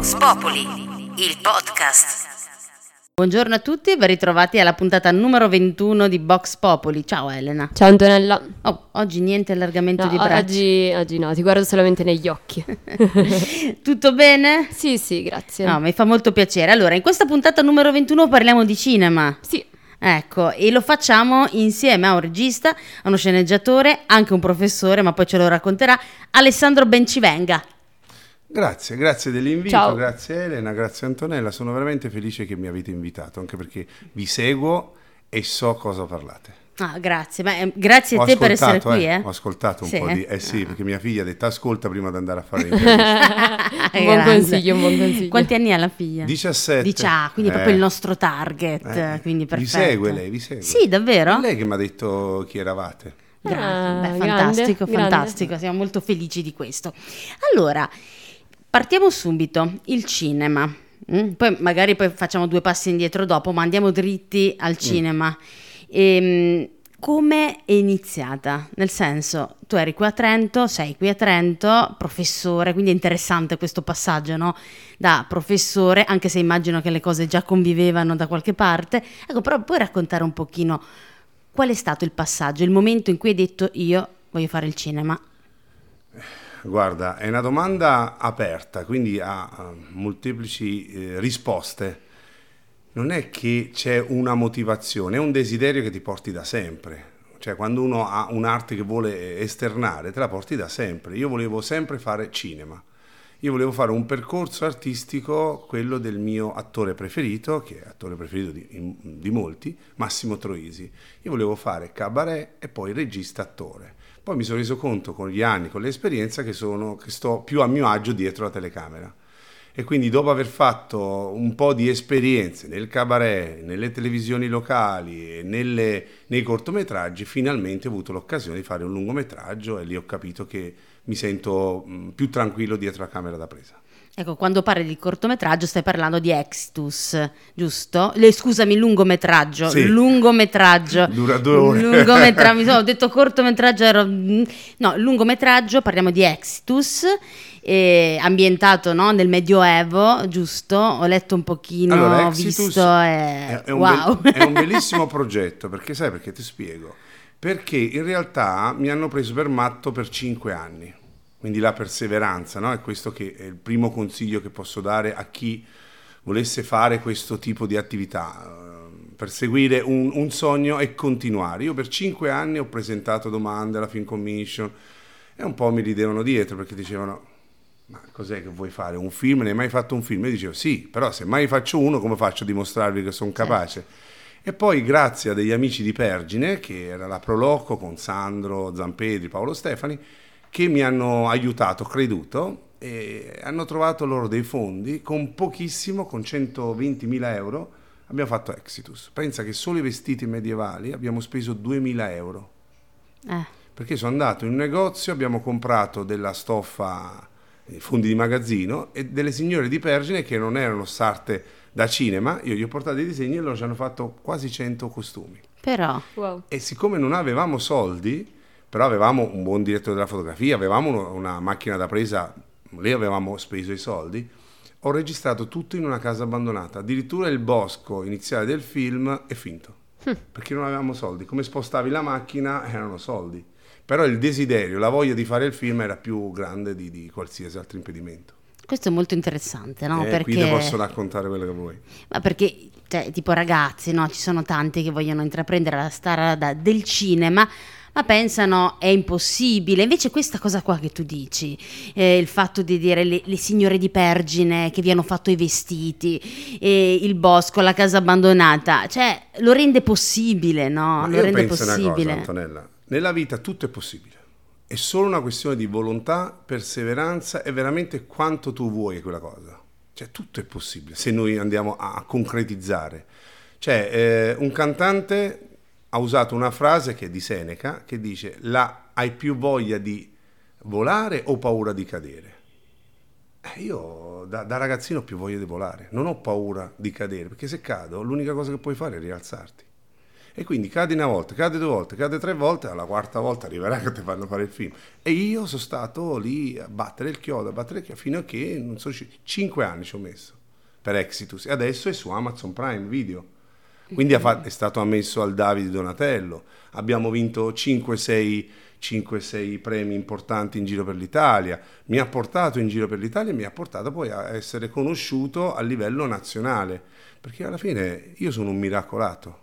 Vox Populi, il podcast. Buongiorno a tutti e ben ritrovati alla puntata numero 21 di Vox Populi. Ciao Elena. Ciao Antonella. Oh, oggi niente allargamento No, di braccia. oggi, oggi no, ti guardo solamente negli occhi. Tutto bene? sì, sì, grazie. No, mi fa molto piacere. Allora, in questa puntata numero 21 parliamo di cinema. Sì, Ecco, e lo facciamo insieme a un regista, a uno sceneggiatore, anche un professore, ma poi ce lo racconterà, Alessandro Bencivenga. Grazie, grazie dell'invito, Ciao. grazie Elena, grazie Antonella, sono veramente felice che mi avete invitato, anche perché vi seguo e so cosa parlate. Ah, grazie, ma, eh, grazie a Ho te per essere ascoltato, qui, eh. Ho ascoltato un Sì, po' eh? di... Eh sì, perché mia figlia ha detto ascolta prima di andare a fare l'intervista. un buon consiglio, un buon consiglio. Quanti anni ha la figlia? 17. Dici, ah, quindi è Eh, proprio il nostro target, eh, quindi Vi perfetto. segue lei, vi segue. Sì, davvero? È lei che mi ha detto chi eravate. Grazie, Ah, Beh, grande, fantastico, grande. fantastico, siamo molto felici di questo. Allora, partiamo subito, il cinema. Mm, Poi magari poi facciamo due passi indietro dopo, ma andiamo dritti al cinema. Ehm, come è iniziata? Nel senso, tu eri qui a Trento, sei qui a Trento, professore, quindi è interessante questo passaggio, no? Da professore, anche se immagino che le cose già convivevano da qualche parte. Ecco, però puoi raccontare un pochino Qual è stato il passaggio, il momento in cui hai detto io voglio fare il cinema? Guarda, è una domanda aperta, quindi ha molteplici eh, risposte. Non è che c'è una motivazione, è un desiderio che ti porti da sempre. Cioè, quando uno ha un'arte che vuole esternare, te la porti da sempre. Io volevo sempre fare cinema. Io volevo fare un percorso artistico, quello del mio attore preferito, che è attore preferito di, di molti, Massimo Troisi. Io volevo fare cabaret e poi regista-attore. Poi mi sono reso conto con gli anni, con l'esperienza, che, sono, che sto più a mio agio dietro la telecamera. E quindi dopo aver fatto un po' di esperienze nel cabaret, nelle televisioni locali e nelle- nei cortometraggi, finalmente ho avuto l'occasione di fare un lungometraggio e lì ho capito che mi sento più tranquillo dietro la camera da presa. Ecco, quando parli di cortometraggio stai parlando di Exitus, giusto? Le- scusami, lungometraggio, Sì. lungometraggio. Dura due ore. Lungometra- mi sono ho detto cortometraggio, ero... no, lungometraggio, parliamo di Exitus, eh, ambientato no, nel Medioevo, giusto? Ho letto un pochino, Allora, ho visto e... è, è wow. bel- è un bellissimo progetto, perché sai perché ti spiego? Perché in realtà mi hanno preso per matto per cinque anni, quindi la perseveranza, no? È questo che è il primo consiglio che posso dare a chi volesse fare questo tipo di attività, eh, perseguire un, un sogno e continuare. Io per cinque anni ho presentato domande alla Film Commission e un po' mi ridevano dietro perché dicevano ma cos'è che vuoi fare? Un film? Ne hai mai fatto un film? Io dicevo sì, però se mai faccio uno, come faccio a dimostrarvi che sono capace? E poi grazie a degli amici di Pergine, che era la Proloco con Sandro Zampedri, Paolo Stefani, che mi hanno aiutato, creduto, e hanno trovato loro dei fondi con pochissimo, con 120.000 euro, abbiamo fatto Exitus. Pensa che solo i vestiti medievali abbiamo speso 2.000 euro Eh, perché sono andato in un negozio, abbiamo comprato della stoffa, eh, fondi di magazzino e delle signore di Pergine che non erano sarte da cinema, io gli ho portato i disegni e loro ci hanno fatto quasi 100 costumi. però, Wow. E siccome non avevamo soldi, però avevamo un buon direttore della fotografia, avevamo una macchina da presa, lì avevamo speso i soldi, ho registrato tutto in una casa abbandonata, addirittura il bosco iniziale del film è finto, perché non avevamo soldi, come spostavi la macchina erano soldi, però il desiderio, la voglia di fare il film era più grande di, di qualsiasi altro impedimento. questo è molto interessante, no? e qui ti posso raccontare quello che vuoi. Ma perché, cioè, tipo ragazzi, no? Ci sono tanti che vogliono intraprendere la strada del cinema, ma pensano è impossibile. Invece questa cosa qua che tu dici, eh, il fatto di dire le, le signore di Pergine che vi hanno fatto i vestiti, eh, il bosco, la casa abbandonata, cioè lo rende possibile, no? Ma lo rende possibile. cosa, Antonella. Nella vita tutto è possibile. È solo una questione di volontà, perseveranza e veramente quanto tu vuoi quella cosa. Cioè, tutto è possibile se noi andiamo a a concretizzare. Cioè, eh, un cantante ha usato una frase che è di Seneca che dice: la, Hai più voglia di volare o paura di cadere? Eh, io da, da ragazzino ho più voglia di volare, non ho paura di cadere, perché se cado l'unica cosa che puoi fare è rialzarti. E quindi cadi una volta, cade due volte, cade tre volte, alla quarta volta arriverà che ti fanno fare il film. E io sono stato lì a battere il chiodo, a battere il chiodo, fino a che, non so, ci- cinque anni ci ho messo per Exitus. E adesso è su Amazon Prime Video. Quindi è stato ammesso al Davide Donatello. Abbiamo vinto 5-6 5-6 premi importanti in giro per l'Italia. Mi ha portato in giro per l'Italia e mi ha portato poi a essere conosciuto a livello nazionale. Perché alla fine io sono un miracolato.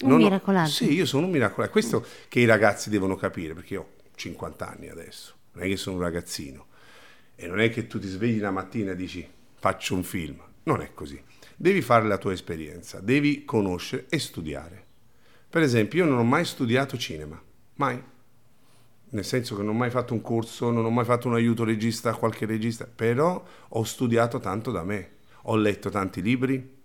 Un Non ho- miracolato? Sì, io sono un miracolato. Questo che i ragazzi devono capire, perché io ho 50 anni adesso, non è che sono un ragazzino. E non è che tu ti svegli la mattina e dici faccio un film. Non è così. Devi fare la tua esperienza, devi conoscere e studiare. Per esempio, io non ho mai studiato cinema, mai. Nel senso che non ho mai fatto un corso, non ho mai fatto un aiuto regista a qualche regista, però ho studiato tanto da me. Ho letto tanti libri,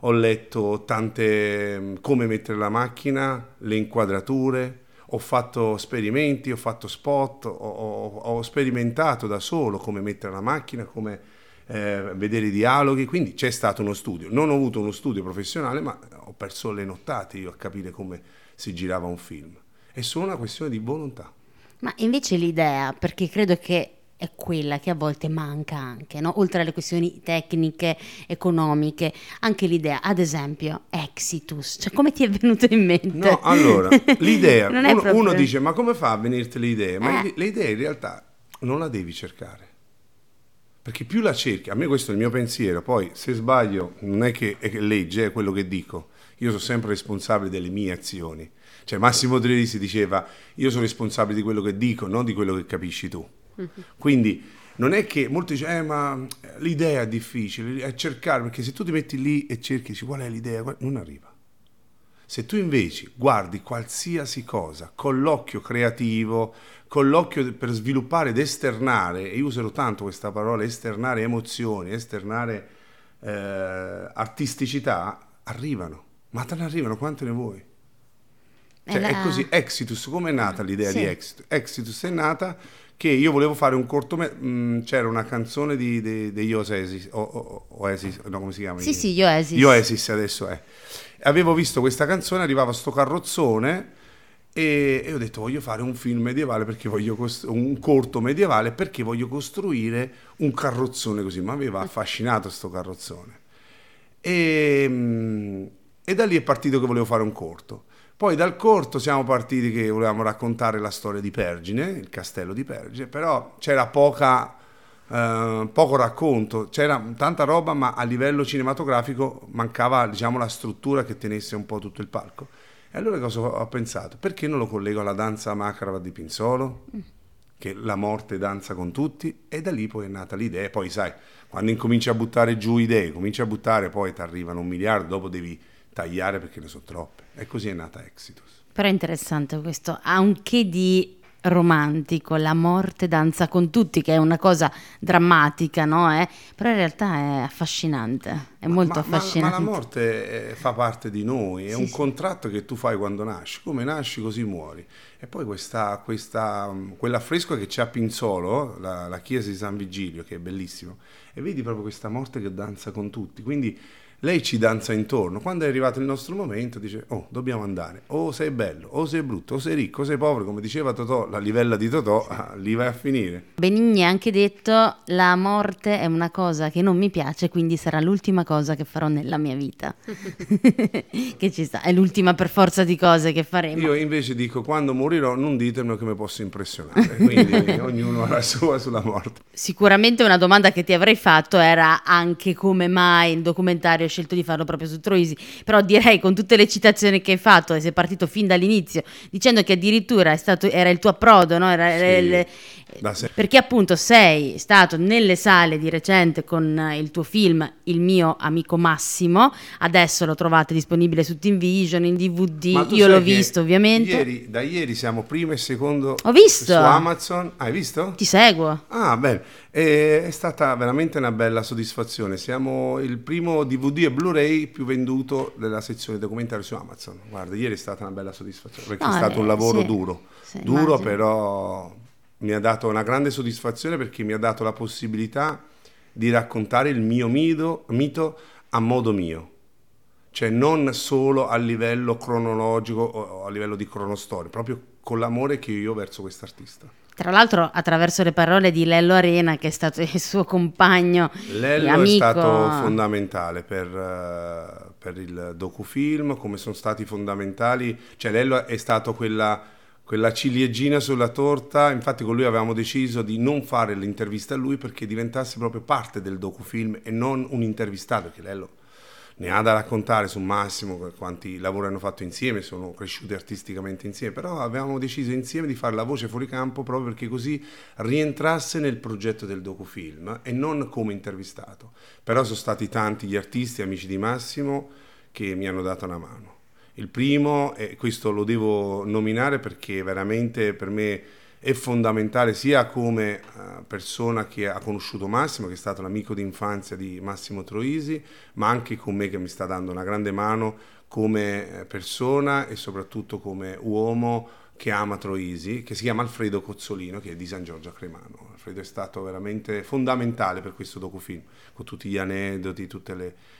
ho letto tante mm, come mettere la macchina, le inquadrature, ho fatto esperimenti, ho fatto spot, ho, ho- ho sperimentato da solo come mettere la macchina, come eh, vedere i dialoghi, quindi c'è stato uno studio. Non ho avuto uno studio professionale, ma ho perso le nottate io a capire come si girava un film. È solo una questione di volontà. Ma invece l'idea, perché credo che è quella che a volte manca anche, no? oltre alle questioni tecniche, economiche, anche l'idea, ad esempio, Exitus, cioè come ti è venuto in mente? No, allora, l'idea, uno, proprio- uno dice ma come fa a venirti l'idea? Ma Eh. le idee in realtà non la devi cercare. Perché più la cerchi, a me questo è il mio pensiero, poi se sbaglio non è che è legge, è quello che dico. Io sono sempre responsabile delle mie azioni. Cioè Massimo Trevisi diceva io sono responsabile di quello che dico, non di quello che capisci tu. Quindi non è che molti dicono, eh, ma l'idea è difficile, è cercare, perché se tu ti metti lì e cerchi, dici, qual è l'idea, Qual- non arriva. Se tu invece guardi qualsiasi cosa con l'occhio creativo, con l'occhio per sviluppare ed esternare, e io userò tanto questa parola, esternare emozioni, esternare eh, artisticità, arrivano. Ma te ne arrivano quante ne vuoi? Cioè, È è la- così, Exitus, come è nata l'idea Sì. di Exitus? Exitus è nata che io volevo fare un cortometraggio, c'era una canzone di, de- degli Oasis, o, o- Oasis, no come si chiama? Sì, sì, Oasis. Oasis adesso è. Avevo visto questa canzone, arrivava sto carrozzone e, e ho detto voglio fare un film medievale perché voglio costru- un corto medievale perché voglio costruire un carrozzone così, mi aveva affascinato sto carrozzone. E, mm, e da lì è partito che volevo fare un corto. Poi dal corto siamo partiti che volevamo raccontare la storia di Pergine, il castello di Pergine, però c'era poca, eh, poco racconto, c'era tanta roba, ma a livello cinematografico mancava diciamo, la struttura che tenesse un po' tutto il palco. E allora cosa ho pensato? Perché non lo collego alla danza macabra di Pinzolo? Che la morte danza con tutti, e da lì poi è nata l'idea. Poi sai, quando incominci a buttare giù idee, cominci a buttare, poi ti arrivano un miliardo, dopo devi tagliare perché ne sono troppe. E così è nata Exitus. Però è interessante questo, ha un che di romantico, la morte danza con tutti, che è una cosa drammatica, no? Eh? Però in realtà è affascinante, è molto ma, ma- affascinante. Ma, la morte eh, fa parte di noi, è Sì, un sì. contratto che tu fai quando nasci, come nasci così muori. E poi questa, questa, mh, quell'affresco che c'è a Pinzolo, la, la chiesa di San Vigilio, che è bellissimo, e vedi proprio questa morte che danza con tutti. Quindi lei ci danza intorno. Quando è arrivato il nostro momento dice, oh, dobbiamo andare. O sei bello, o sei brutto, o sei ricco, o sei povero, come diceva Totò, la livella di Totò, ah, lì vai a finire. Benigni ha anche detto la morte è una cosa che non mi piace, quindi sarà l'ultima cosa che farò nella mia vita. che ci sta, è l'ultima per forza di cose che faremo. Io invece dico, quando morirò non ditemelo che mi posso impressionare. Quindi ognuno ha la sua sulla morte. Sicuramente una domanda che ti avrei fatto era anche come mai il documentario scelto di farlo proprio su Troisi, però direi con tutte le citazioni che hai fatto e sei partito fin dall'inizio dicendo che addirittura è stato, era il tuo approdo, no? Era- Sì, il- se- perché appunto sei stato nelle sale di recente con eh, il tuo film Il mio amico Massimo, adesso lo trovate disponibile su Team Vision, in DVD, io l'ho visto ovviamente. Ieri, da ieri siamo primo e secondo Ho visto. su Amazon. Hai visto? Ti seguo. Ah, bene. E- è stata veramente una bella soddisfazione. Siamo il primo DVD e Blu-ray più venduto della sezione documentario su Amazon. Guarda, ieri è stata una bella soddisfazione perché No, è stato eh, un lavoro sì. duro. Sì, duro, immagino. però mi ha dato una grande soddisfazione perché mi ha dato la possibilità di raccontare il mio mito, mito a modo mio. cioè non solo a livello cronologico o a livello di cronostoria, proprio con l'amore che io ho verso quest'artista. Tra l'altro attraverso le parole di Lello Arena, che è stato il suo compagno Lello è amico. stato fondamentale per, eh, per il docufilm, come sono stati fondamentali, cioè Lello è stato quella, quella ciliegina sulla torta, infatti con lui avevamo deciso di non fare l'intervista a lui perché diventasse proprio parte del docufilm e non un intervistato, perché Lello ne ha da raccontare su Massimo, quanti lavori hanno fatto insieme, sono cresciuti artisticamente insieme, però avevamo deciso insieme di fare la voce fuori campo proprio perché così rientrasse nel progetto del docufilm e non come intervistato. Però sono stati tanti gli artisti, amici di Massimo, che mi hanno dato una mano. Il primo, e questo lo devo nominare perché veramente per me è fondamentale sia come uh, persona che ha conosciuto Massimo, che è stato l'amico d'infanzia di Massimo Troisi, ma anche con me che mi sta dando una grande mano come eh, persona e soprattutto come uomo che ama Troisi, che si chiama Alfredo Cozzolino, che è di San Giorgio a Cremano. Alfredo è stato veramente fondamentale per questo docufilm, con tutti gli aneddoti, tutto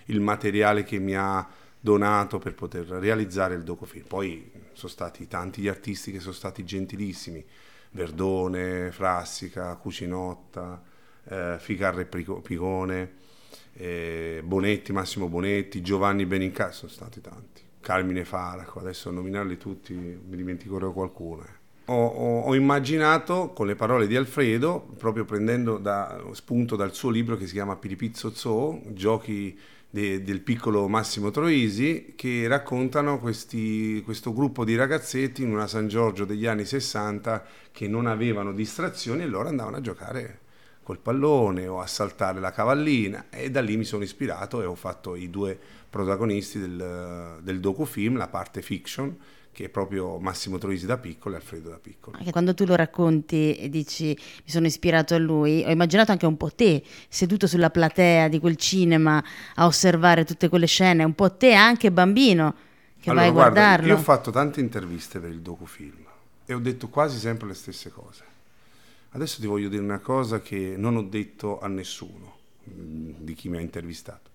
il materiale che mi ha donato per poter realizzare il docufilm. Poi sono stati tanti gli artisti che sono stati gentilissimi, Verdone, Frassica, Cucinotta, eh, Ficarre Picone, eh, Bonetti, Massimo Bonetti, Giovanni Beninca, sono stati tanti. Carmine Faraco, adesso a nominarli tutti mi dimenticherò qualcuno. Eh. Ho, ho, ho, immaginato con le parole di Alfredo, proprio prendendo da, spunto dal suo libro che si chiama Piripizzo Zoo, giochi de, del piccolo Massimo Troisi che raccontano questi, questo gruppo di ragazzetti in una San Giorgio degli anni 60 che non avevano distrazioni e loro andavano a giocare col pallone o a saltare la cavallina. E da lì mi sono ispirato e ho fatto i due protagonisti del, del docufilm, la parte fiction che è proprio Massimo Troisi da piccolo e Alfredo da piccolo. Anche quando tu lo racconti e dici mi sono ispirato a lui, ho immaginato anche un po' te seduto sulla platea di quel cinema a osservare tutte quelle scene, un po' te anche bambino che allora, vai a guarda, guardarlo. Io ho fatto tante interviste per il docufilm e ho detto quasi sempre le stesse cose. Adesso ti voglio dire una cosa che non ho detto a nessuno mm, di chi mi ha intervistato.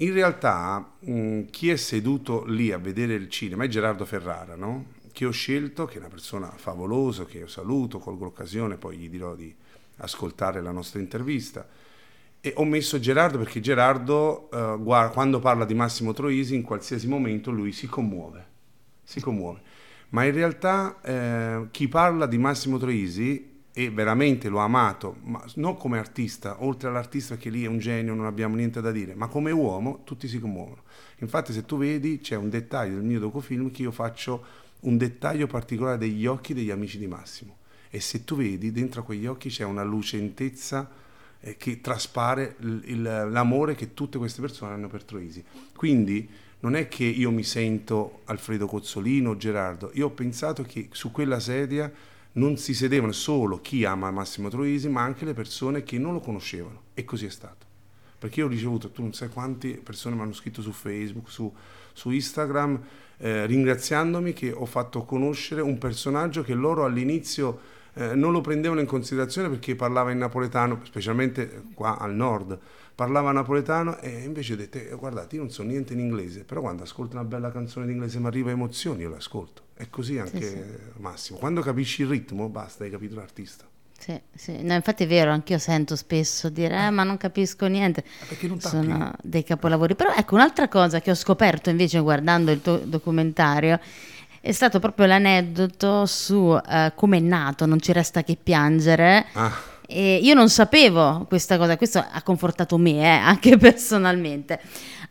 In realtà mh, chi è seduto lì a vedere il cinema è Gerardo Ferrara, no? che ho scelto, che è una persona favolosa, che io saluto, colgo l'occasione, poi gli dirò di ascoltare la nostra intervista. E ho messo Gerardo perché Gerardo, eh, guarda, quando parla di Massimo Troisi, in qualsiasi momento lui si commuove, si commuove. Ma in realtà eh, chi parla di Massimo Troisi e veramente l'ho amato, ma non come artista, oltre all'artista che lì è un genio, non abbiamo niente da dire, ma come uomo tutti si commuovono. Infatti se tu vedi c'è un dettaglio del mio docufilm che io faccio un dettaglio particolare degli occhi degli amici di Massimo e se tu vedi dentro a quegli occhi c'è una lucentezza eh, che traspare l'amore che tutte queste persone hanno per Troisi. Quindi non è che io mi sento Alfredo Cozzolino o Gerardo, io ho pensato che su quella sedia non si sedevano solo chi ama Massimo Troisi, ma anche le persone che non lo conoscevano. E così è stato. Perché io ho ricevuto, tu non sai quante persone mi hanno scritto su Facebook, su, su Instagram, eh, ringraziandomi che ho fatto conoscere un personaggio che loro all'inizio eh, non lo prendevano in considerazione perché parlava in napoletano, specialmente qua al nord, parlava napoletano e invece detto, eh, guardate, io non so niente in inglese, però quando ascolto una bella canzone in inglese mi arriva emozioni, io l'ascolto. È così anche sì, sì. Massimo. Quando capisci il ritmo, basta, hai capito l'artista. Sì, sì. No, infatti è vero, anch'io sento spesso dire eh, ma non capisco niente. Perché non Sono dei capolavori. Però ecco, un'altra cosa che ho scoperto invece guardando il tuo documentario è stato proprio l'aneddoto su uh, come è nato Non ci resta che piangere. Ah. E io non sapevo questa cosa, questo ha confortato me, eh, anche personalmente.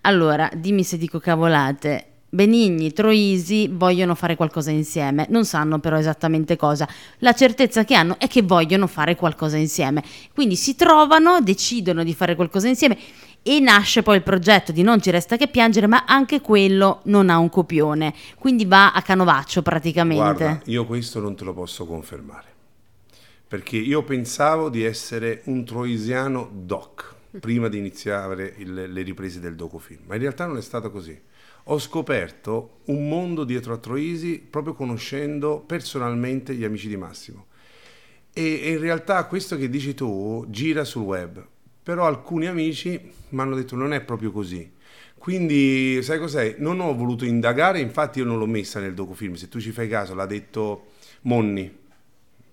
Allora, dimmi se dico cavolate. Benigni, Troisi vogliono fare qualcosa insieme, non sanno però esattamente cosa. La certezza che hanno è che vogliono fare qualcosa insieme. Quindi si trovano, decidono di fare qualcosa insieme e nasce poi il progetto di Non ci resta che piangere, ma anche quello non ha un copione, quindi va a canovaccio praticamente. Guarda, io questo non te lo posso confermare, perché io pensavo di essere un troisiano doc prima di iniziare il, le riprese del docufilm, ma in realtà non è stato così. Ho scoperto un mondo dietro a Troisi proprio conoscendo personalmente gli amici di Massimo. E, e in realtà questo che dici tu gira sul web, però alcuni amici mi hanno detto non è proprio così. Quindi, sai cos'è? Non ho voluto indagare, infatti io non l'ho messa nel docufilm. Se tu ci fai caso, l'ha detto Monni.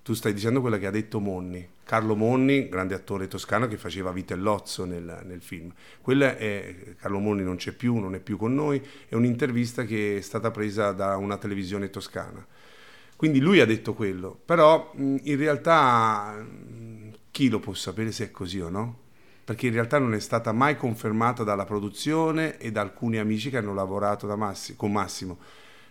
Tu stai dicendo quella che ha detto Monni. Carlo Monni, grande attore toscano che faceva Vitellozzo nel, nel film. Quella è, Carlo Monni non c'è più, non è più con noi, è un'intervista che è stata presa da una televisione toscana. Quindi lui ha detto quello, però in realtà chi lo può sapere se è così o no? Perché in realtà non è stata mai confermata dalla produzione e da alcuni amici che hanno lavorato Massi- con Massimo.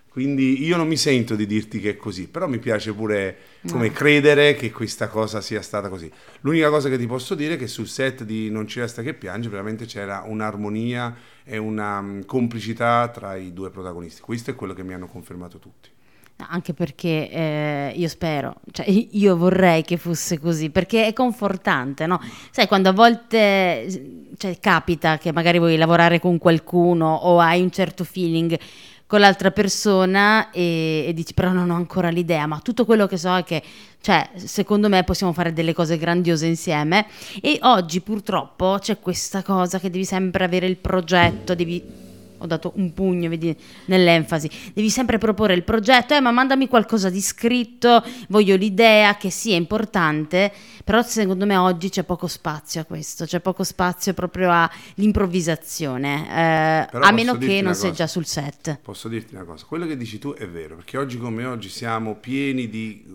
Quindi io non mi sento di dirti che è così, però mi piace pure come credere che questa cosa sia stata così. L'unica cosa che ti posso dire è che sul set di Non ci resta che piange veramente c'era un'armonia e una mh, complicità tra i due protagonisti. Questo è quello che mi hanno confermato tutti. No, Anche perché eh, io spero, cioè io vorrei che fosse così, perché è confortante, no? Sai, quando a volte cioè, capita che magari vuoi lavorare con qualcuno o hai un certo feeling con l'altra persona e, e dici però non ho ancora l'idea, ma tutto quello che so è che, cioè, secondo me possiamo fare delle cose grandiose insieme e oggi purtroppo c'è questa cosa che devi sempre avere il progetto, devi ho dato un pugno, vedi, nell'enfasi. Devi sempre proporre il progetto, eh, ma mandami qualcosa di scritto, voglio l'idea, che sia importante, però secondo me oggi c'è poco spazio a questo, c'è poco spazio proprio all'improvvisazione, eh, a meno che non sei cosa. già sul set. Posso dirti una cosa, quello che dici tu è vero, perché oggi come oggi siamo pieni di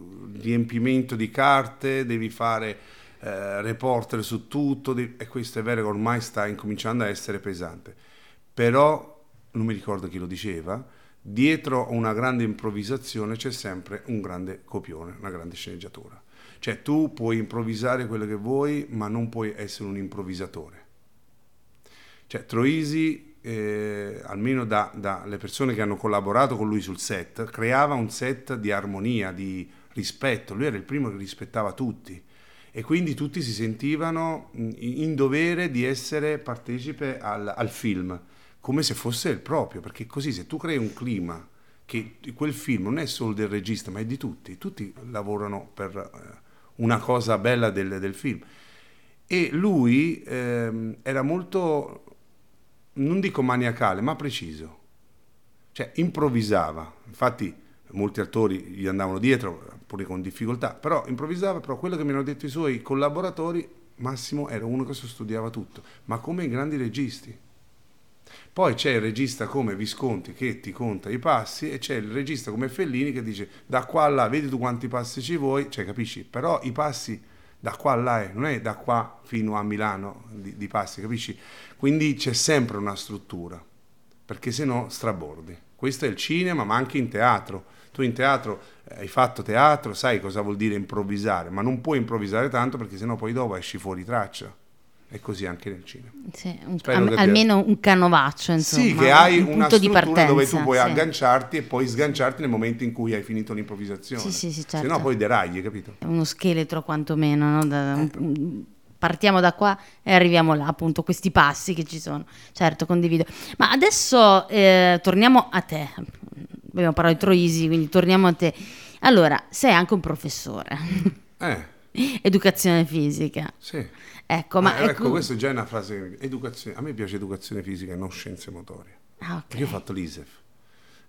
riempimento di carte, devi fare eh, reporter su tutto, e questo è vero che ormai sta incominciando a essere pesante. Però, non mi ricordo chi lo diceva, dietro una grande improvvisazione c'è sempre un grande copione, una grande sceneggiatura. Cioè tu puoi improvvisare quello che vuoi, ma non puoi essere un improvvisatore. Cioè Troisi, eh, almeno da- dalle persone che hanno collaborato con lui sul set, creava un set di armonia, di rispetto. Lui era il primo che rispettava tutti e quindi tutti si sentivano in dovere di essere partecipe al, al film, come se fosse il proprio, perché così se tu crei un clima che quel film non è solo del regista, ma è di tutti, tutti lavorano per eh, una cosa bella del, del film. E lui ehm, era molto, non dico maniacale, ma preciso. Cioè improvvisava. Infatti molti attori gli andavano dietro, pure con difficoltà, però improvvisava, però quello che mi hanno detto i suoi collaboratori, Massimo era uno che studiava tutto, ma come i grandi registi. Poi c'è il regista come Visconti che ti conta i passi e c'è il regista come Fellini che dice da qua a là, vedi tu quanti passi ci vuoi, cioè capisci? Però i passi da qua a là è, non è da qua fino a Milano di, di passi, capisci? Quindi c'è sempre una struttura, perché se no strabordi. Questo è il cinema, ma anche in teatro. Tu in teatro eh, hai fatto teatro, sai cosa vuol dire improvvisare, ma non puoi improvvisare tanto perché sennò poi dopo esci fuori traccia. E così anche nel cinema. Sì, un- al- almeno un canovaccio, insomma, Sì, che hai un punto di partenza. dove tu puoi sì. agganciarti e poi sganciarti nel momento in cui hai finito l'improvvisazione. Sì, sì, sì, Se certo. no poi deragli, capito? uno scheletro quantomeno, no? Da- un- partiamo da qua e arriviamo là, appunto, questi passi che ci sono. Certo, condivido. Ma adesso eh, torniamo a te. Abbiamo parlato di Troisi, quindi torniamo a te. Allora, sei anche un professore, Eh, educazione fisica. sì. Ecco, ma Ah, ecco, ecco- questo già è una frase. Educazione, a me piace educazione fisica e non scienze motorie. Ah, ok. Perché io ho fatto l'ISEF.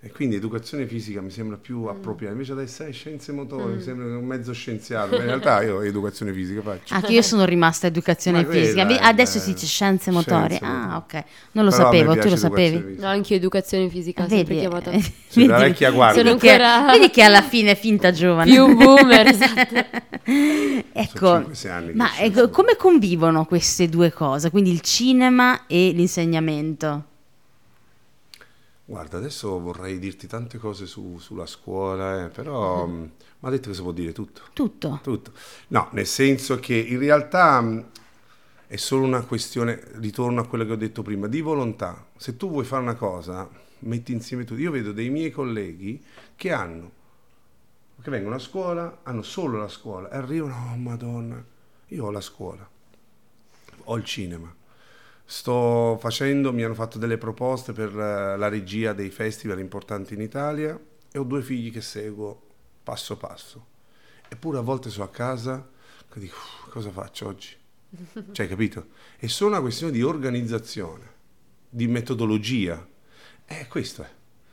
E quindi educazione fisica mi sembra più Mm. appropriata. Invece adesso sai, scienze motorie, mi sembra un mezzo scienziato. Ma in realtà io educazione fisica faccio. Anche io sono rimasta educazione Ma quella fisica. è Adesso bella. si dice scienze motorie. Scienze Ah, ok. Non lo Però sapevo, tu lo sapevi? fisica. No, anche io educazione fisica, sempre Vedi, chiamata. eh, Sì, la vedi- vecchia guardia. Sono Vedi che, ancora- vedi che alla fine è finta giovane. Più boomer, esatto. ecco, Sono cinque, sei anni che ma ecco, come convivono queste due cose? Quindi il cinema e l'insegnamento? Guarda, adesso vorrei dirti tante cose su- sulla scuola, eh, però Mhm. mi ha detto che si può dire tutto. Tutto. Tutto. No, nel senso che in realtà mh, è solo una questione, ritorno a quello che ho detto prima, di volontà. Se tu vuoi fare una cosa, metti insieme tutto. Io vedo dei miei colleghi che hanno, che vengono a scuola, hanno solo la scuola e arrivano, oh madonna, io ho la scuola, ho il cinema. Sto facendo, mi hanno fatto delle proposte per eh, la regia dei festival importanti in Italia e ho due figli che seguo passo passo. Eppure a volte sono a casa e dico, "Uff, cosa faccio oggi? Cioè, capito? È solo una questione di organizzazione. di metodologia. Eh, questo è.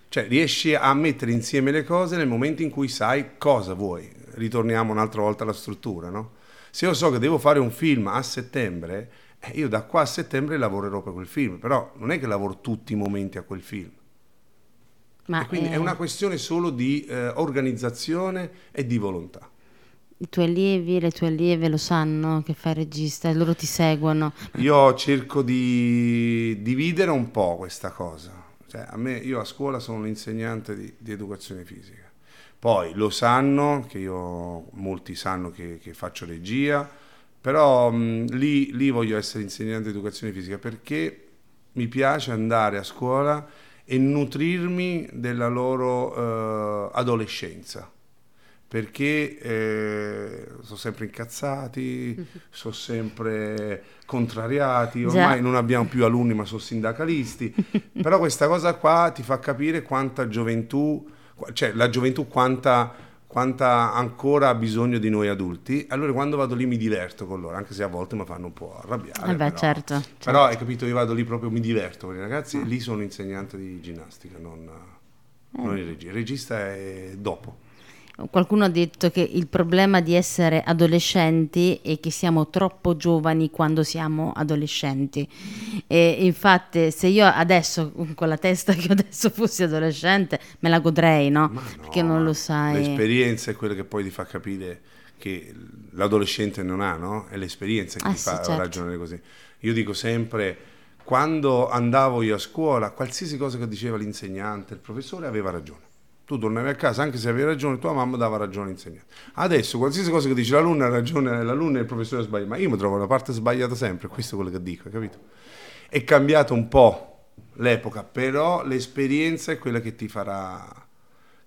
Cioè, riesci a mettere insieme le cose nel momento in cui sai cosa vuoi. Ritorniamo un'altra volta alla struttura, no? Se io so che devo fare un film a settembre, io da qua a settembre lavorerò per quel film, però non è che lavoro tutti i momenti a quel film. Ma E quindi eh, è una questione solo di eh, organizzazione e di volontà. i tuoi allievi, le tue allieve lo sanno che fai regista e loro ti seguono. Io cerco di dividere un po' questa cosa. Cioè, a me, io a scuola sono un insegnante di, di educazione fisica. Poi lo sanno, che io, molti sanno che, che faccio regia, però mh, lì, lì voglio essere insegnante di educazione fisica perché mi piace andare a scuola e nutrirmi della loro eh, adolescenza. Perché eh, sono sempre incazzati, sono sempre contrariati, ormai Già. non abbiamo più alunni ma sono sindacalisti, però questa cosa qua ti fa capire quanta gioventù, cioè la gioventù quanta, quanta ancora ha bisogno di noi adulti, allora quando vado lì mi diverto con loro, anche se a volte mi fanno un po' arrabbiare. Eh beh, però, certo, certo. però hai capito, io vado lì proprio, mi diverto con i ragazzi, e lì sono insegnante di ginnastica, non, non il regista, il regista è dopo. Qualcuno ha detto che il problema di essere adolescenti è che siamo troppo giovani quando siamo adolescenti. E infatti, se io adesso, con la testa che adesso, fossi adolescente, me la godrei, no? No, Perché non lo sai. L'esperienza è quella che poi ti fa capire che l'adolescente non ha, no? È l'esperienza che Ah, ti sì, fa certo. ragionare così. Io dico sempre, quando andavo io a scuola, qualsiasi cosa che diceva l'insegnante, il professore aveva ragione. Tu tornavi a casa, anche se avevi ragione, tua mamma dava ragione all'insegnante. Adesso, qualsiasi cosa che dice l'alunno ha ragione l'alunno e il professore sbaglia. Ma io mi trovo la parte sbagliata sempre, questo è quello che dico, hai capito? È cambiato un po' l'epoca, però l'esperienza è quella che ti farà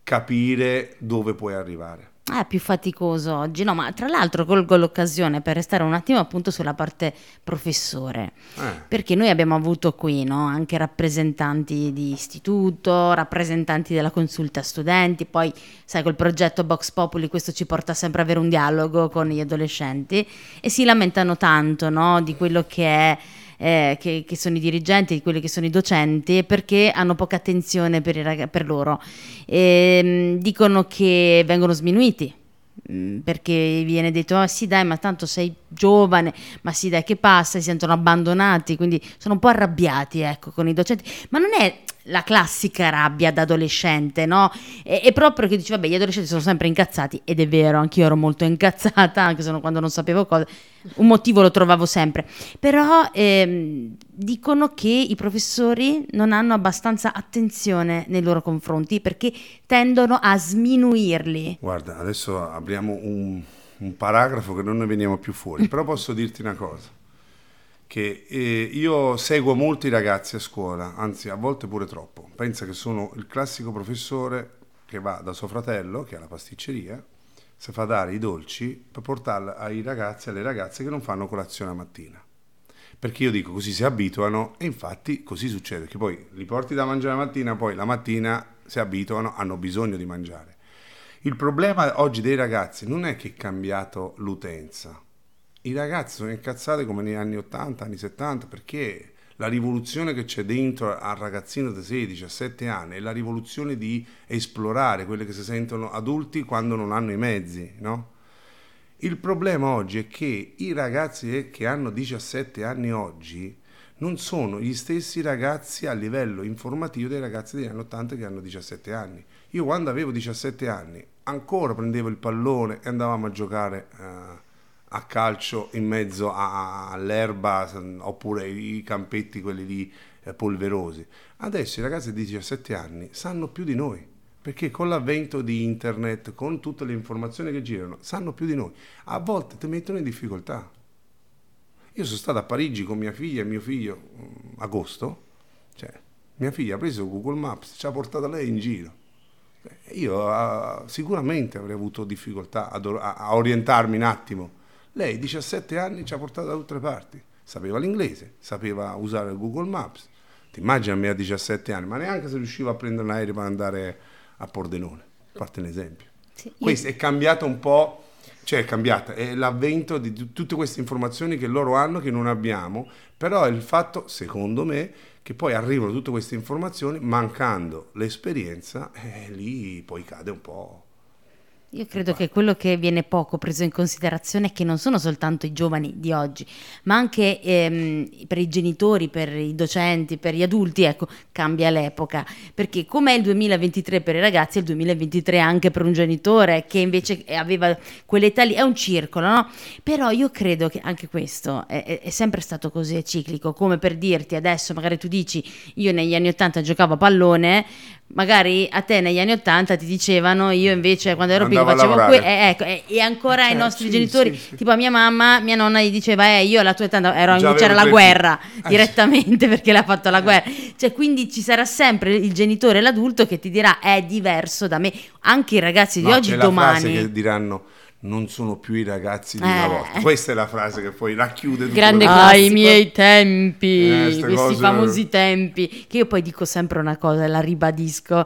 capire dove puoi arrivare. Ah, È più faticoso oggi, no, ma tra l'altro colgo l'occasione per restare un attimo appunto sulla parte professore, Eh. perché noi abbiamo avuto qui no, anche rappresentanti di istituto, rappresentanti della consulta studenti, poi sai col progetto Box Populi questo ci porta sempre ad avere un dialogo con gli adolescenti. E si lamentano tanto no, di quello che è eh, che, che sono i dirigenti, di quelli che sono i docenti, perché hanno poca attenzione per, i raga- per loro. Ehm, dicono che vengono sminuiti. mm, Perché viene detto, ah sì dai, ma tanto sei giovane, ma sì dai che passa, si sentono abbandonati, quindi sono un po' arrabbiati ecco, con i docenti, ma non è la classica rabbia da adolescente, no? È, è proprio che dici, vabbè, gli adolescenti sono sempre incazzati, ed è vero, anch'io ero molto incazzata, anche se quando non sapevo cosa, un motivo lo trovavo sempre, però ehm, dicono che i professori non hanno abbastanza attenzione nei loro confronti perché tendono a sminuirli. Guarda, adesso apriamo un, un paragrafo che non ne veniamo più fuori, però posso dirti una cosa, che eh, io seguo molti ragazzi a scuola, anzi a volte pure troppo. Pensa che sono il classico professore che va da suo fratello, che ha la pasticceria, si fa dare i dolci per portarli ai ragazzi e alle ragazze che non fanno colazione la mattina. Perché io dico così si abituano e infatti così succede, che poi li porti da mangiare la mattina, poi la mattina si abituano, hanno bisogno di mangiare. Il problema oggi dei ragazzi non è che è cambiato l'utenza. I ragazzi sono incazzati come negli anni 80, anni 70, perché la rivoluzione che c'è dentro al ragazzino di 16, 17 anni è la rivoluzione di esplorare quelle che si sentono adulti quando non hanno i mezzi, no? Il problema oggi è che i ragazzi che hanno 17 anni oggi non sono gli stessi ragazzi a livello informativo dei ragazzi degli anni 80 che hanno 17 anni. Io quando avevo 17 anni ancora prendevo il pallone e andavamo a giocare eh, a calcio in mezzo all'erba oppure i campetti quelli lì eh, polverosi. Adesso i ragazzi di 17 anni sanno più di noi. Perché con l'avvento di internet, con tutte le informazioni che girano, sanno più di noi. A volte ti mettono in difficoltà. Io sono stato a Parigi con mia figlia e mio figlio mm, agosto. Cioè, mia figlia ha preso Google Maps, ci ha portato lei in giro. Io ah, sicuramente avrei avuto difficoltà a, a orientarmi un attimo. Lei, 17 anni, ci ha portato da tutte le parti. Sapeva l'inglese, sapeva usare Google Maps. Ti immagini a me a 17 anni, ma neanche se riuscivo a prendere un aereo per andare a Pordenone, farti un esempio. Sì, io- Questo è cambiato un po', cioè è cambiata, è l'avvento di t- tutte queste informazioni che loro hanno che non abbiamo, però è il fatto, secondo me, che che poi arrivano tutte queste informazioni, mancando l'esperienza, eh, lì poi cade un po'. Io credo che quello che viene poco preso in considerazione è che non sono soltanto i giovani di oggi, ma anche ehm, per i genitori, per i docenti, per gli adulti, ecco, cambia l'epoca, perché come è il 2023 per i ragazzi, è il 2023 anche per un genitore che invece aveva quell'età lì, è un circolo, no? Però io credo che anche questo è, è sempre stato così, è ciclico, come per dirti adesso, magari tu dici, io negli anni 80 giocavo a pallone, magari a te negli anni 80 ti dicevano io invece quando ero piccolo facevo questo eh, ecco, e, e ancora Cioè, i nostri sì, genitori sì, sì. tipo a mia mamma mia nonna gli diceva eh io alla tua età ero, c'era la guerra. Eh, direttamente perché l'ha fatto la guerra. Cioè quindi ci sarà sempre il genitore e l'adulto che ti dirà è diverso da me. Anche i ragazzi di No, oggi c'è la frase domani che diranno non sono più i ragazzi di Eh. una volta. Questa è la frase che poi racchiude tutto Grande classico. ai miei tempi, Eh, questi cose- famosi tempi, che io poi dico sempre una cosa e la ribadisco.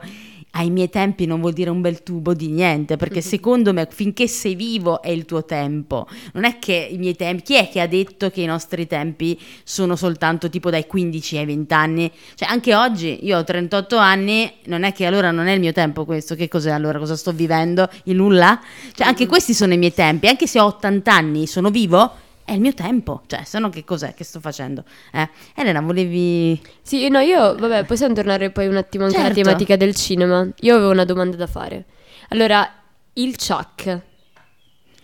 Ai miei tempi non vuol dire un bel tubo di niente, perché secondo me finché sei vivo è il tuo tempo. Non è che i miei tempi, chi è che ha detto che i nostri tempi sono soltanto tipo dai 15 ai 20 anni? Cioè anche oggi io ho 38 anni, non è che allora non è il mio tempo questo, che cos'è allora? Cosa sto vivendo? Il nulla? Cioè anche questi sono i miei tempi, anche se ho 80 anni sono vivo, è il mio tempo, cioè se no che cos'è che sto facendo? Eh? Elena, volevi... Sì, no, io, vabbè, possiamo tornare poi un attimo anche alla Certo. tematica del cinema. Io avevo una domanda da fare. Allora, il Chuck.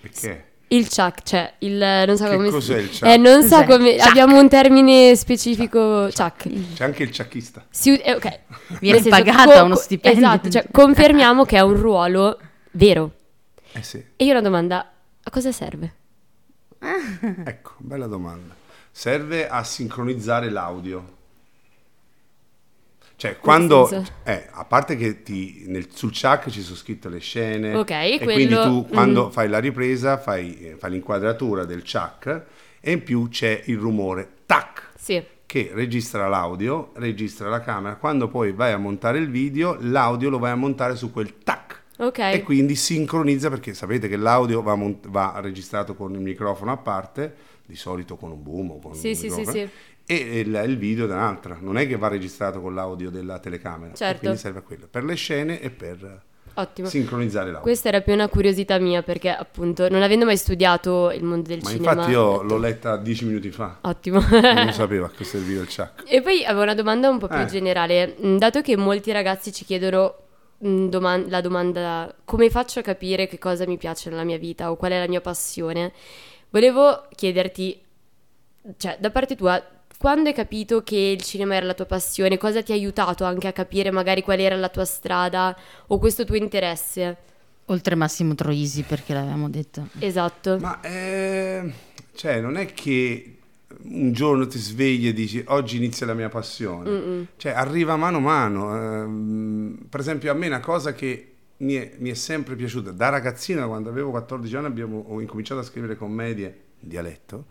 Perché? Il Chuck, cioè il non so Che come cos'è il Chuck? Eh, non so come Chuck. abbiamo un termine specifico Chuck. C'è anche il ciacchista. Si, eh, ok. Viene senso, pagata uno stipendio. Esatto, cioè confermiamo che è un ruolo vero. Eh sì, E io ho una domanda, a cosa serve? ecco, bella domanda. Serve a sincronizzare l'audio. Cioè, quando, eh, a parte che ti, nel- sul chuck ci sono scritte le scene, Ok, e quello- quindi tu quando mm. fai la ripresa fai, eh, fai l'inquadratura del chuck e in più c'è il rumore tac Sì. che registra l'audio, registra la camera. Quando poi vai a montare il video, l'audio lo vai a montare su quel tac. Ok. E quindi sincronizza perché sapete che l'audio va, mont- va registrato con il microfono a parte, di solito con un boom o con Sì, un sì, microfono, sì. e il, il video da un'altra. Non è che va registrato con l'audio della telecamera. Certo. Quindi serve a quello, per le scene e per Ottimo. sincronizzare l'audio. Questa era più una curiosità mia perché appunto non avendo mai studiato il mondo del Ma cinema. infatti io detto, l'ho letta dieci minuti fa. Ottimo. Non sapevo a che serviva il chuck. E poi avevo una domanda un po' più Eh. generale. Dato che molti ragazzi ci chiedono doman- la domanda come faccio a capire che cosa mi piace nella mia vita o qual è la mia passione, volevo chiederti, cioè, da parte tua, quando hai capito che il cinema era la tua passione, cosa ti ha aiutato anche a capire magari qual era la tua strada o questo tuo interesse? Oltre Massimo Troisi perché l'avevamo detto. Esatto. Ma eh, cioè, non è che un giorno ti svegli e dici oggi inizia la mia passione. Mm-mm. Cioè, arriva mano a mano. ehm, per esempio, a me una cosa che mi è, mi è sempre piaciuta, da ragazzina, quando avevo 14 anni, abbiamo, ho incominciato a scrivere commedie in dialetto,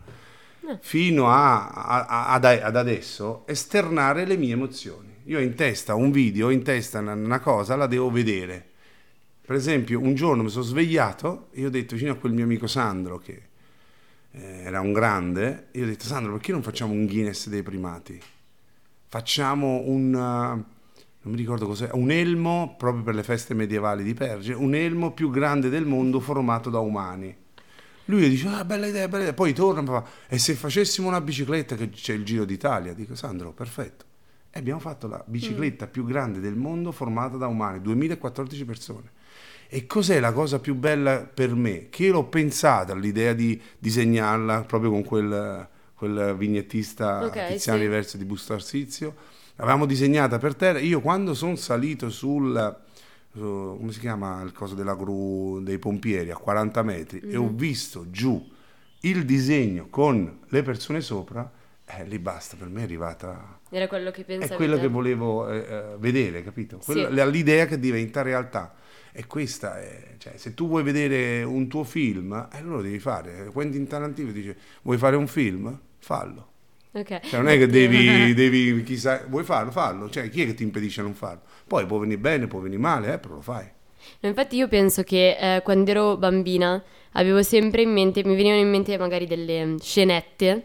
fino a- a- a- ad, ad adesso, esternare le mie emozioni. Io ho in testa un video, ho in testa una, una cosa, la devo vedere. Per esempio, un giorno mi sono svegliato e ho detto vicino a quel mio amico Sandro, che eh, era un grande, io ho detto Sandro, perché non facciamo un Guinness dei primati? Facciamo un, eh, non mi ricordo cos'è, un elmo proprio per le feste medievali di Perge, un elmo più grande del mondo formato da umani. Lui dice, ah, bella idea, bella idea. Poi torna fa, e se facessimo una bicicletta che c'è il Giro d'Italia? Dico, Sandro, perfetto. E abbiamo fatto la bicicletta più grande del mondo formata da umani, 2014 persone. E cos'è la cosa più bella per me? Che io l'ho pensata l'idea di disegnarla proprio con quel, quel vignettista Ok, Tiziano sì. Riverso di Busto Arsizio. L'avevamo disegnata per terra. Io quando sono salito sul, su- come si chiama il coso della gru dei pompieri a 40 metri e ho visto giù il disegno con le persone sopra, eh, lì basta, per me è arrivata... Era quello che È pensavi quello te. che volevo eh, eh, vedere, capito? Sì. Quella- l'idea che diventa realtà. E questa è, cioè, se tu vuoi vedere un tuo film, eh, allora lo devi fare. Quentin Tarantino dice, vuoi fare un film? Fallo. Ok. Cioè, non è che devi, devi chissà, vuoi farlo? Fallo. Cioè, chi è che ti impedisce di non farlo? Poi può venire bene, può venire male, eh, però lo fai. No, infatti io penso che eh, quando ero bambina avevo sempre in mente, mi venivano in mente magari delle scenette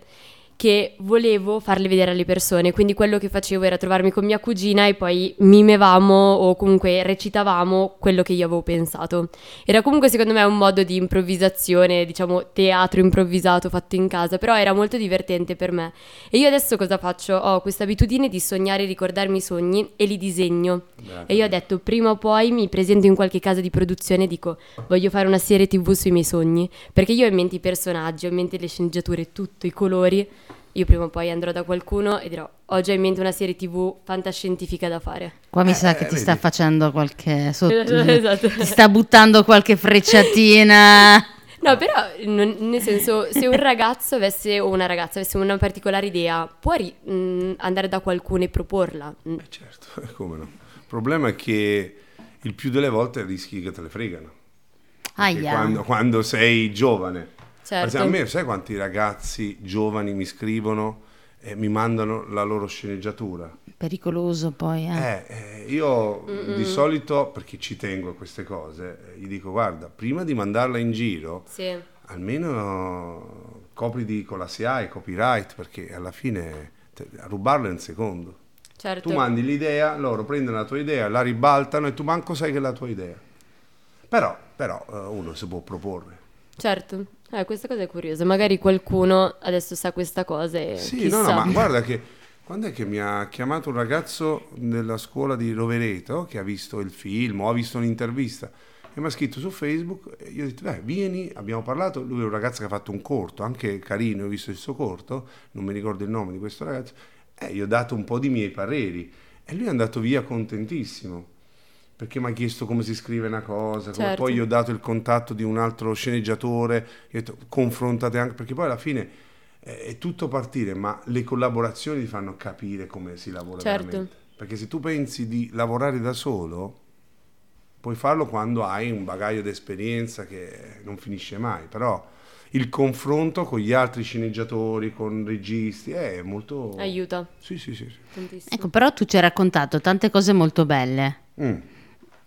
che volevo farle vedere alle persone, quindi quello che facevo era trovarmi con mia cugina e poi mimevamo o comunque recitavamo quello che io avevo pensato. Era comunque secondo me un modo di improvvisazione, diciamo teatro improvvisato fatto in casa, però era molto divertente per me. E io adesso cosa faccio? Ho questa abitudine di sognare, ricordarmi i sogni e li disegno. Beh, E io ho detto prima o poi mi presento in qualche casa di produzione e dico voglio fare una serie tv sui miei sogni, perché io ho in mente i personaggi, ho in mente le sceneggiature, tutto, i colori. Io prima o poi andrò da qualcuno e dirò ho già in mente una serie tv fantascientifica da fare. Qua mi Eh, sa che eh, ti sta vedi. facendo qualche sotto, Esatto. ti sta buttando qualche frecciatina. No, però non- nel senso, se un ragazzo avesse o una ragazza avesse una particolare idea, può ri- mh, andare da qualcuno e proporla. Mm, Eh, certo, come no. Il problema è che il più delle volte rischi che te le fregano. Quando, quando sei giovane. Certo. Esempio, a me, sai quanti ragazzi giovani mi scrivono e mi mandano la loro sceneggiatura? Pericoloso poi, eh. Eh, eh, io di solito, perché ci tengo a queste cose, eh, gli dico guarda, prima di mandarla in giro, Sì, almeno copriti con la SIAE, copyright, perché alla fine te- a rubarlo è un secondo. certo. Tu mandi l'idea, loro prendono la tua idea, la ribaltano e tu manco sai che è la tua idea. Però, però eh, uno si può proporre. Certo. Eh, questa cosa è curiosa. Magari qualcuno adesso sa questa cosa e Sì, chissà. no, no, ma guarda che quando è che mi ha chiamato un ragazzo nella scuola di Rovereto che ha visto il film o ha visto un'intervista e mi ha scritto su Facebook e io ho detto, beh, vieni, abbiamo parlato, lui è un ragazzo che ha fatto un corto, anche carino, ho visto il suo corto, non mi ricordo il nome di questo ragazzo, e gli ho dato un po' di miei pareri e lui è andato via contentissimo. Perché mi ha chiesto come si scrive una cosa, come Certo. poi gli ho dato il contatto di un altro sceneggiatore, gli ho detto confrontate anche, perché poi alla fine eh, è tutto partire, ma le collaborazioni ti fanno capire come si lavora Certo. veramente. Perché se tu pensi di lavorare da solo, puoi farlo quando hai un bagaglio di esperienza che non finisce mai, però il confronto con gli altri sceneggiatori, con registi, è molto... Aiuta Sì, sì, sì. sì. tantissimo. Ecco, però tu ci hai raccontato tante cose molto belle. Mm.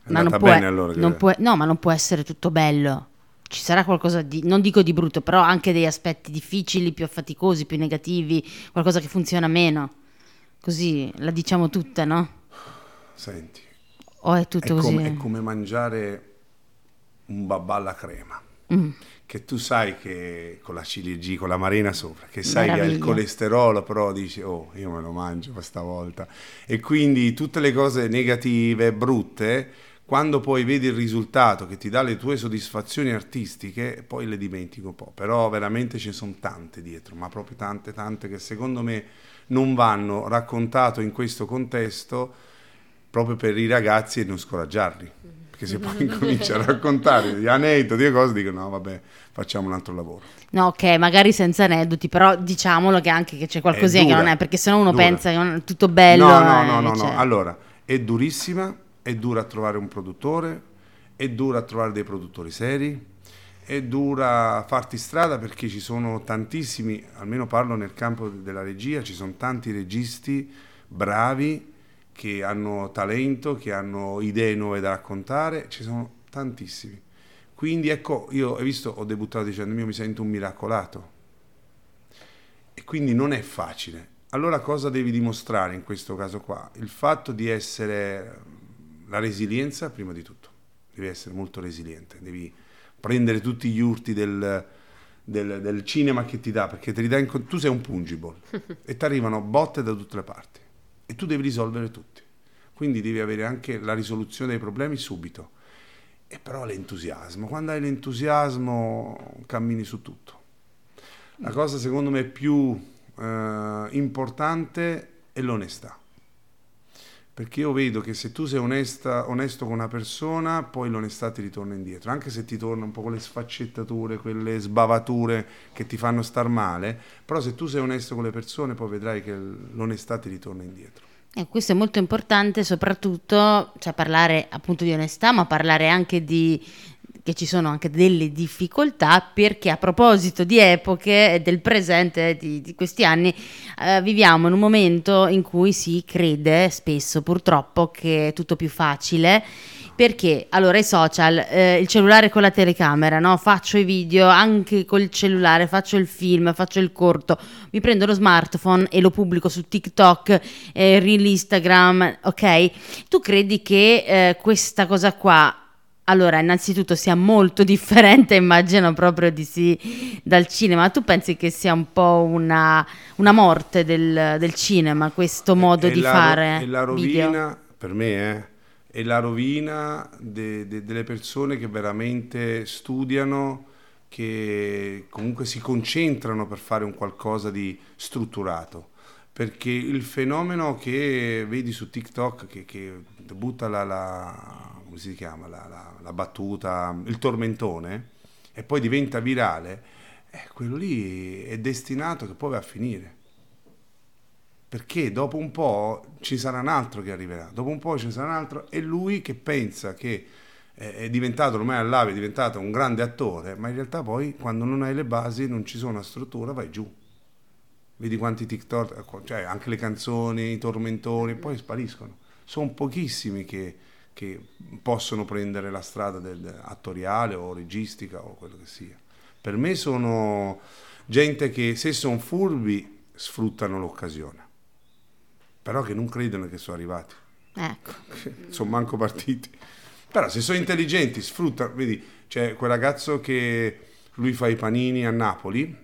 È Ma non può, bene allora. che- non può- no, ma non può essere tutto bello. Ci sarà qualcosa di, non dico di brutto, però anche degli aspetti difficili, più affaticosi, più negativi, qualcosa che funziona meno. Così la diciamo tutta, no? Senti, O è è tutto così? come, è come mangiare un babà alla crema. Mm. Che tu sai che con la ciliegina, con la marina sopra, che sai che ha il colesterolo, però dici, oh, io me lo mangio questa volta. E quindi tutte le cose negative, brutte, quando poi vedi il risultato che ti dà le tue soddisfazioni artistiche, poi le dimentichi un po'. Però veramente ce ne sono tante dietro, ma proprio tante, tante che secondo me non vanno raccontate in questo contesto proprio per i ragazzi e non scoraggiarli. Perché se poi incominci a raccontare di aneddoti e cose, dicono no, vabbè, facciamo un altro lavoro. No, ok, magari senza aneddoti, però diciamolo che anche che c'è qualcosina che non è, perché sennò uno dura. pensa che è tutto bello. no, no, eh, no, no, cioè- no. Allora, è durissima, è dura trovare un produttore, è dura trovare dei produttori seri, è dura farti strada perché ci sono tantissimi, almeno parlo nel campo della regia, ci sono tanti registi bravi che hanno talento, che hanno idee nuove da raccontare, ci sono tantissimi. Quindi ecco, io hai visto, ho debuttato dicendo io mi sento un miracolato. E quindi non è facile. Allora cosa devi dimostrare in questo caso qua? Il fatto di essere la resilienza prima di tutto. Devi essere molto resiliente, devi prendere tutti gli urti del, del- del cinema che ti dà, perché te li dà in tu sei un pungible e ti arrivano botte da tutte le parti e tu devi risolvere tutti. Quindi devi avere anche la risoluzione dei problemi subito. E però l'entusiasmo, quando hai l'entusiasmo cammini su tutto. La cosa secondo me più eh, importante è l'onestà. Perché io vedo che se tu sei onesta, onesto con una persona, poi l'onestà ti ritorna indietro, anche se ti torna un po' quelle sfaccettature, quelle sbavature che ti fanno star male, però se tu sei onesto con le persone, poi vedrai che l'onestà ti ritorna indietro. E questo è molto importante, soprattutto cioè, parlare appunto di onestà, ma parlare anche di che ci sono anche delle difficoltà perché a proposito di epoche del presente di, di questi anni eh, viviamo in un momento in cui si crede spesso purtroppo che è tutto più facile perché allora i social, eh, il cellulare con la telecamera, no? Faccio i video anche col cellulare, faccio il film, faccio il corto, mi prendo lo smartphone e lo pubblico su TikTok, eh, Instagram, ok? Tu credi che eh, questa cosa qua allora, innanzitutto sia molto differente, immagino proprio di sì, dal cinema. Tu pensi che sia un po' una, una morte del, del, cinema, questo modo è di la, fare? È la rovina, video? per me, eh, è la rovina de, de, delle persone che veramente studiano, che comunque si concentrano per fare un qualcosa di strutturato. Perché il fenomeno che vedi su TikTok, che, che butta la, la come si chiama, la, la, battuta, il tormentone, e poi diventa virale, eh, quello lì è destinato che poi va a finire. Perché dopo un po' ci sarà un altro che arriverà, dopo un po' ci sarà un altro, e lui che pensa che è diventato ormai all'ave, è diventato un grande attore, ma in realtà poi quando non hai le basi, non ci sono una struttura, vai giù. Vedi quanti TikTok, cioè anche le canzoni, i tormentoni, poi spariscono. Sono pochissimi che, che possono prendere la strada attoriale o registica o quello che sia. Per me sono gente che se sono furbi sfruttano l'occasione, però che non credono che sono arrivati. Ecco. sono manco partiti. Però se sono intelligenti sfruttano, vedi, c'è quel ragazzo che lui fa i panini a Napoli,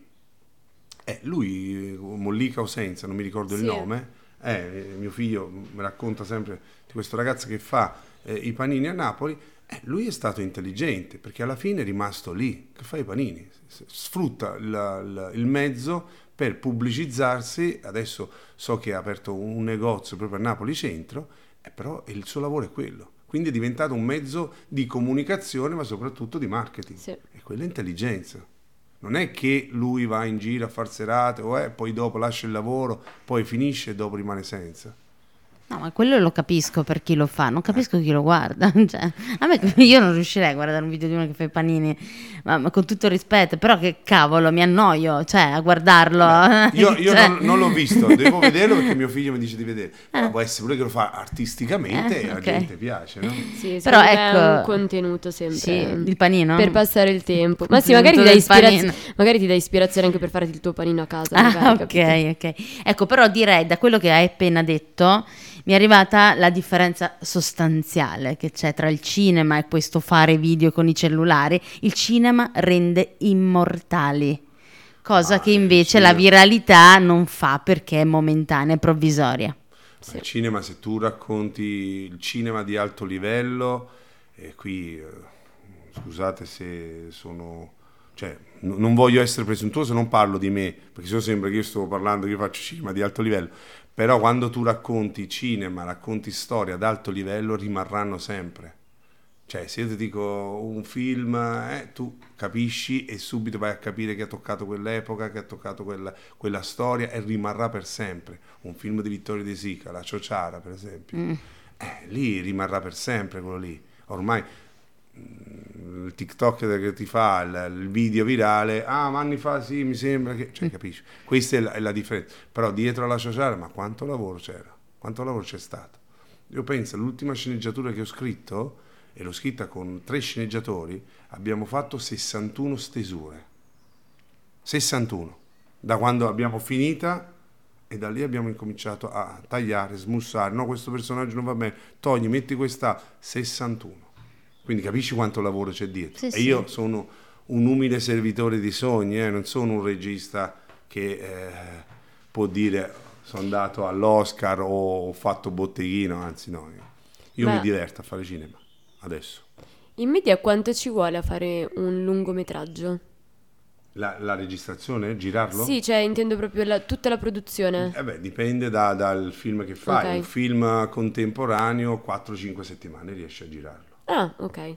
eh, lui, Mollica o Senza, non mi ricordo Sì. il nome, eh, mio figlio mi racconta sempre di questo ragazzo che fa eh, i panini a Napoli, eh, lui è stato intelligente perché alla fine è rimasto lì, che fa i panini, sfrutta il, il- il mezzo per pubblicizzarsi, adesso so che ha aperto un negozio proprio a Napoli centro, eh, però il suo lavoro è quello, quindi è diventato un mezzo di comunicazione ma soprattutto di marketing, Sì. e quella è intelligenza. Non è che lui va in giro a far serate o eh, poi dopo lascia il lavoro, poi finisce e dopo rimane senza. No, ma quello lo capisco per chi lo fa, non capisco chi lo guarda. Cioè, a me io non riuscirei a guardare un video di uno che fa i panini, ma, ma con tutto il rispetto, però che cavolo, mi annoio, cioè, a guardarlo. Io, io Cioè, non, non l'ho visto, devo vederlo perché mio figlio mi dice di vedere. Però può essere pure che lo fa artisticamente Eh, e la ok. gente piace, no? Sì, Però me è ecco- un contenuto sempre. Sì, il panino. Per passare il tempo. Ma sì, magari ti, dà ispirazio- magari ti dà ispirazione anche per farti il tuo panino a casa. Ah, magari, ok, capito? ok. Ecco, però direi da quello che hai appena detto mi è arrivata la differenza sostanziale che c'è tra il cinema e questo fare video con i cellulari. Il cinema rende immortali, cosa Ah, che invece la viralità non fa perché è momentanea e provvisoria. Sì. Il cinema, se tu racconti il cinema di alto livello, e qui eh, scusate se sono, cioè, non voglio essere presuntuoso, non parlo di me, perché se no sembra che io sto parlando che io faccio cinema di alto livello, però quando tu racconti cinema, racconti storia ad alto livello, rimarranno sempre. Cioè, se io ti dico un film, eh, tu capisci e subito vai a capire che ha toccato quell'epoca, che ha toccato quella, quella storia e rimarrà per sempre. Un film di Vittorio De Sica, La Ciociara, per esempio, eh, lì rimarrà per sempre quello lì. Ormai mm, il TikTok che ti fa il, video virale, ah, ma anni fa sì, mi sembra che... Cioè, capisci? Questa è la, è la differenza. Però dietro alla Ciociara, ma quanto lavoro c'era? Quanto lavoro c'è stato? Io penso, l'ultima sceneggiatura che ho scritto, e l'ho scritta con tre sceneggiatori, abbiamo fatto 61 stesure. 61. Da quando abbiamo finita e da lì abbiamo incominciato a tagliare, smussare. No, questo personaggio non va bene. Togli, metti questa 61. Quindi capisci quanto lavoro c'è dietro. Sì, e sì. io sono un umile servitore di sogni, eh, non sono un regista che eh, può dire sono andato all'Oscar o ho fatto botteghino, anzi no. Io Beh. mi diverto a fare cinema adesso. In media quanto ci vuole a fare un lungometraggio? La, la registrazione, girarlo? Sì, cioè intendo proprio la- tutta la produzione. Eh beh, dipende da- dal film che fai. Ok. Un film contemporaneo, 4-5 settimane riesci a girarlo. Ah, ok.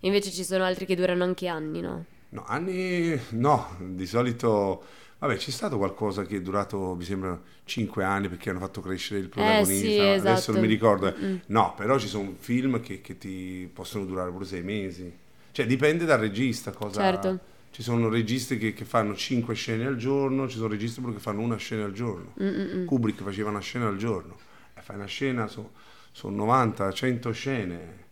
Invece ci sono altri che durano anche anni, no? No, anni no, di solito vabbè, c'è stato qualcosa che è durato, mi sembra, 5 anni perché hanno fatto crescere il protagonista. Eh, sì, Adesso esatto. non mi ricordo. eh. Mm-mm. No, però ci sono film che, che ti possono durare pure 6 mesi. Cioè, dipende dal regista cosa Certo. Ci sono registi che, che fanno 5 scene al giorno, ci sono registi che fanno una scena al giorno. Mm-mm. Kubrick faceva una scena al giorno. E fai una scena, so- sono 90, 100 scene.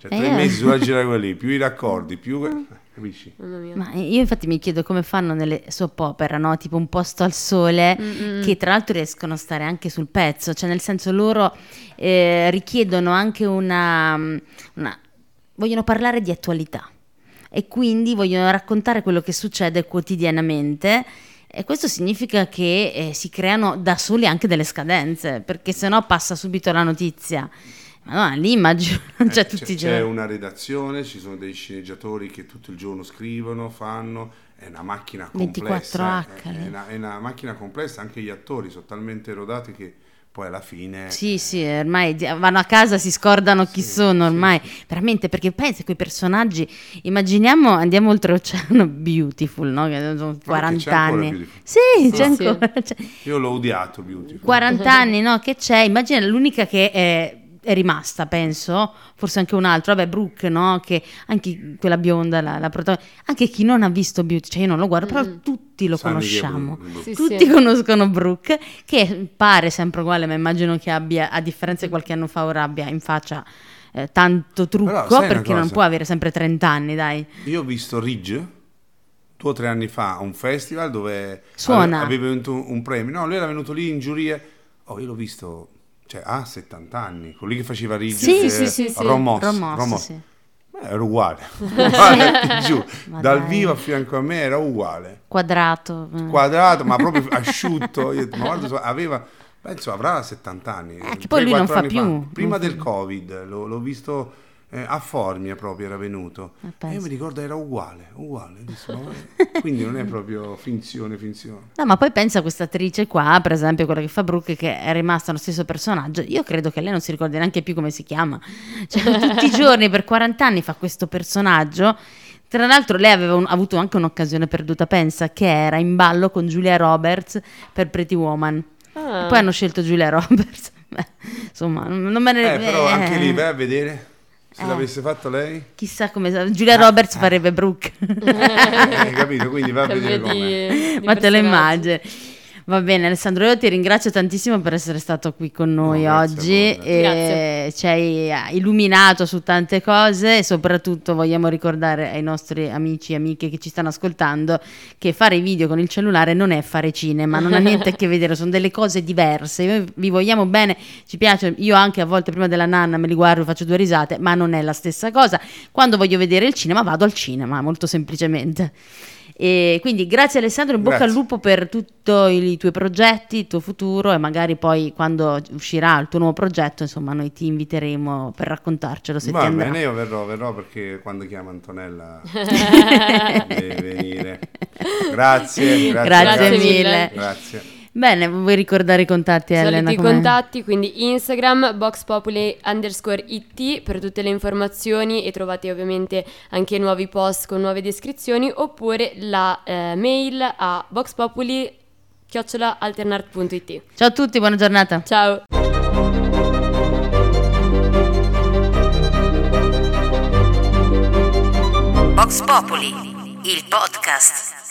Cioè, tre Eh. mesi sulla gira quelli lì, più i raccordi, più... eh, Capisci? Ma io infatti mi chiedo come fanno nelle soap opera, no? Tipo un posto al sole, che tra l'altro riescono a stare anche sul pezzo, cioè nel senso loro eh, richiedono anche una, una- vogliono parlare di attualità e quindi vogliono raccontare quello che succede quotidianamente. E questo significa che eh, si creano da soli anche delle scadenze, perché sennò passa subito la notizia. Ma no, lì immagino, Eh, cioè c'è, tutti i c'è giorni. una redazione, ci sono dei sceneggiatori che tutto il giorno scrivono, fanno, è una macchina complessa. 24H È, lì. è una, è una macchina complessa, anche gli attori sono talmente rodati che poi alla fine... Sì, sì, ormai vanno a casa, si scordano chi Sì, sono sì, ormai, veramente, perché pensa quei personaggi, immaginiamo, andiamo oltreoceano, Beautiful, no? Che sono 40 c'è ancora anni. Sì, c'è sì. ancora. cioè, Io l'ho odiato, Beautiful. 40 anni, no? Che c'è? Immagina l'unica che è, è rimasta, penso, forse anche un altro, vabbè, Brooke, no? Che anche quella bionda, la, la protagonista, anche chi non ha visto Beauty, cioè io non lo guardo, però tutti lo Sanno conosciamo. Sì, Tutti sì. conoscono Brooke, che pare sempre uguale, ma immagino che abbia, a differenza di qualche anno fa, ora abbia in faccia eh, tanto trucco, perché non può avere sempre 30 anni, dai. Io ho visto Ridge due o tre anni fa a un festival dove Suona. ave- aveva vinto un, un premio. No, lui era venuto lì in giuria. Oh, io l'ho visto, cioè, ha 70 anni. Lì che faceva Ridge. Sì, eh, sì, sì, sì. Moss, Ron Moss. sì. Eh, Era uguale. Giuro, Ma dal dai. vivo a fianco a me era uguale. Quadrato. Quadrato, ma proprio asciutto. Io ma guarda, aveva, penso avrà 70 anni. Eh, che poi lui 3-4 non fa più. Prima Non fa del. Covid, l'ho, l'ho visto eh, a Formia proprio, era venuto. Eh, e io mi ricordo era uguale, uguale. Quindi non è proprio finzione, finzione. No, ma poi pensa a questa attrice qua, per esempio, quella che fa Brooke, che è rimasta lo stesso personaggio. Io credo che lei non si ricordi neanche più come si chiama. Cioè, tutti i giorni per 40 anni fa questo personaggio. Tra l'altro, lei aveva un- avuto anche un'occasione perduta, pensa, che era in ballo con Julia Roberts per Pretty Woman. Ah. E poi hanno scelto Giulia Roberts. Beh, insomma, non me ne Eh, però eh, anche lì vai a vedere se Eh. l'avesse fatto lei. Chissà come. Giulia Roberts farebbe Brooke. Eh, capito? Quindi vai a Cambio vedere di Ma te lo immagini. Va bene Alessandro, io ti ringrazio tantissimo per essere stato qui con noi No, oggi, e Grazie. ci hai eh, illuminato su tante cose e soprattutto vogliamo ricordare ai nostri amici e amiche che ci stanno ascoltando che fare i video con il cellulare non è fare cinema, non ha niente a che vedere, sono delle cose diverse, Noi vi vogliamo bene, ci piace, io anche a volte prima della nanna me li guardo, faccio due risate, ma non è la stessa cosa, quando voglio vedere il cinema vado al cinema, molto semplicemente. E quindi grazie Alessandro, in bocca Grazie. al lupo per tutti i tuoi progetti, il tuo futuro e magari poi quando uscirà il tuo nuovo progetto, insomma, noi ti inviteremo per raccontarcelo se ti Va andrà. bene, io verrò, verrò perché quando chiama Antonella deve venire. Grazie, grazie, Grazie mille. Grazie. Bene, vuoi ricordare i contatti Elena? Soliti Come- contatti, quindi Instagram, boxpopuli underscore it per tutte le informazioni e trovate ovviamente anche nuovi post con nuove descrizioni oppure la eh, mail a boxpopuli alternart.it. Ciao a tutti, buona giornata. Ciao! Vox Populi, il podcast.